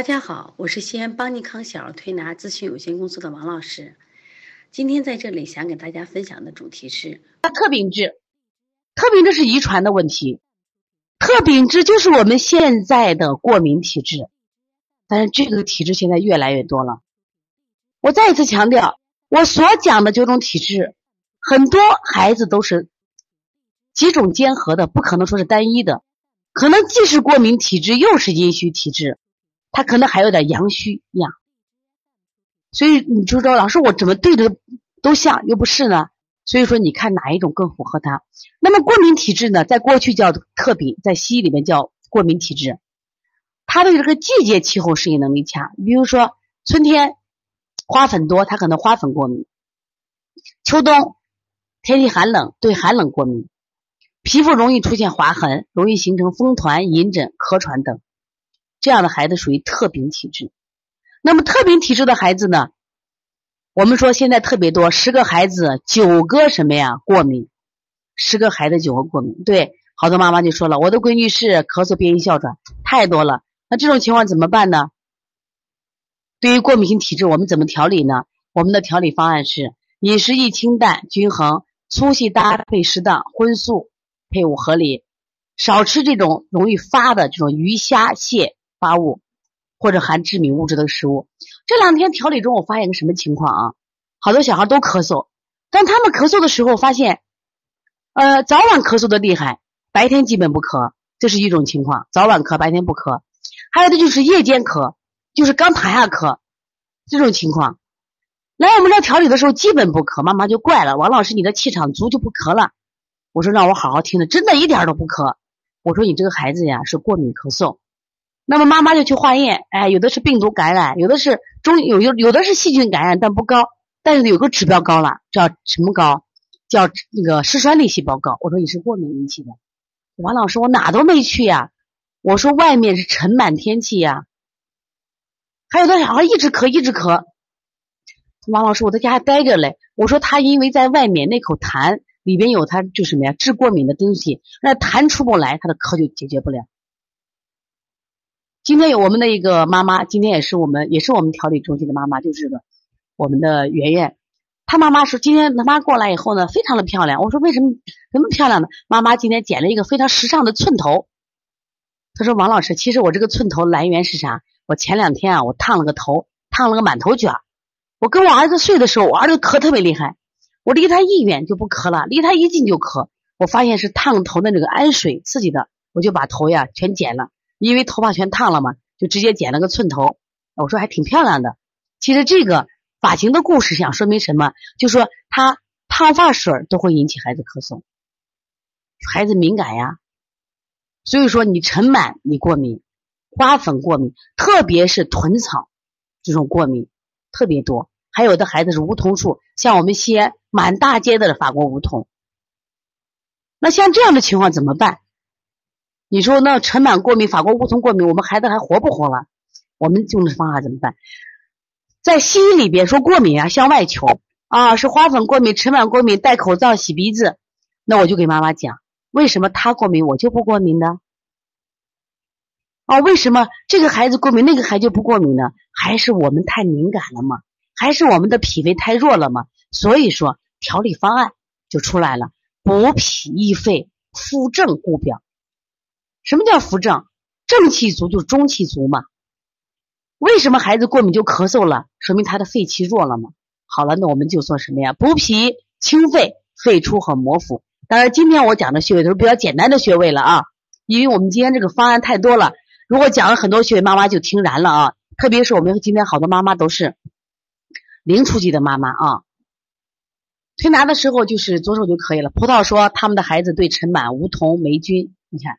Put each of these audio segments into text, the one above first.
大家好，我是西安邦尼康小儿推拿咨询有限公司的王老师。今天在这里想给大家分享的主题是特禀质。特禀质是遗传的问题，特禀质就是我们现在的过敏体质，但是这个体质现在越来越多了。我再一次强调，我所讲的九种体质，很多孩子都是几种兼合的，不可能说是单一的，可能既是过敏体质，又是阴虚体质。他可能还有点阳虚样，所以你就说老师我怎么对着都像又不是呢？所以说你看哪一种更符合他？那么过敏体质呢，在过去叫特禀，在西医里面叫过敏体质。他的这个季节气候适应能力强，比如说春天花粉多，他可能花粉过敏；秋冬天气寒冷，对寒冷过敏；皮肤容易出现划痕，容易形成风团、隐疹、咳喘等。这样的孩子属于特禀体质，那么特禀体质的孩子呢？我们说现在特别多，十个孩子九个什么呀？过敏，十个孩子九个过敏。对，好多妈妈就说了，我的闺女是咳嗽、鼻音、哮喘，太多了。那这种情况怎么办呢？对于过敏性体质，我们怎么调理呢？我们的调理方案是饮食宜清淡均衡，粗细搭配适当，荤素配伍合理，少吃这种容易发的这种鱼虾蟹。发物或者含致敏物质的食物。这两天调理中，我发现个什么情况啊？好多小孩都咳嗽，当他们咳嗽的时候，发现，呃，早晚咳嗽的厉害，白天基本不咳，这是一种情况。早晚咳，白天不咳。还有的就是夜间咳，就是刚躺下咳，这种情况。来我们这调理的时候，基本不咳，妈妈就怪了，王老师，你的气场足就不咳了。我说让我好好听着，真的一点都不咳。我说你这个孩子呀，是过敏咳嗽。那么妈妈就去化验，哎，有的是病毒感染，有的是中有有有的是细菌感染，但不高，但是有个指标高了，叫什么高？叫那个嗜酸粒细胞高。我说你是过敏引起的，王老师我哪都没去呀，我说外面是尘螨天气呀，还有的小孩一直咳一直咳，王老师我在家还待着嘞，我说他因为在外面那口痰里边有他就什么呀治过敏的东西，那痰出不来，他的咳就解决不了。今天有我们的一个妈妈，今天也是我们也是我们调理中心的妈妈，就是个我们的圆圆。她妈妈说，今天她妈过来以后呢，非常的漂亮。我说为什么那么漂亮呢？妈妈今天剪了一个非常时尚的寸头。她说王老师，其实我这个寸头来源是啥？我前两天啊，我烫了个头，烫了个满头卷。我跟我儿子睡的时候，我儿子咳特别厉害，我离他一远就不咳了，离他一近就咳。我发现是烫头的那个氨水刺激的，我就把头呀全剪了。因为头发全烫了嘛，就直接剪了个寸头。我说还挺漂亮的。其实这个发型的故事想说明什么？就说他烫发水都会引起孩子咳嗽，孩子敏感呀。所以说你尘螨你过敏，花粉过敏，特别是豚草这种过敏特别多。还有的孩子是梧桐树，像我们西安满大街的法国梧桐。那像这样的情况怎么办？你说那尘螨过敏、法国梧桐过敏，我们孩子还活不活了？我们用的方法怎么办？在西医里边说过敏啊，向外求啊，是花粉过敏、尘螨过敏，戴口罩、洗鼻子。那我就给妈妈讲，为什么他过敏，我就不过敏呢？啊，为什么这个孩子过敏，那个孩子就不过敏呢？还是我们太敏感了吗？还是我们的脾胃太弱了吗？所以说调理方案就出来了：补脾益肺，扶正固表。什么叫扶正？正气足就是中气足嘛。为什么孩子过敏就咳嗽了？说明他的肺气弱了嘛。好了，那我们就做什么呀？补脾清肺，肺出和摩腹。当然，今天我讲的穴位都是比较简单的穴位了啊，因为我们今天这个方案太多了。如果讲了很多穴位，妈妈就听燃了啊。特别是我们今天好多妈妈都是零初级的妈妈啊。推拿的时候就是左手就可以了。葡萄说他们的孩子对尘螨、梧桐、霉菌，你看。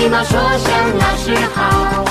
礼貌说声老师好，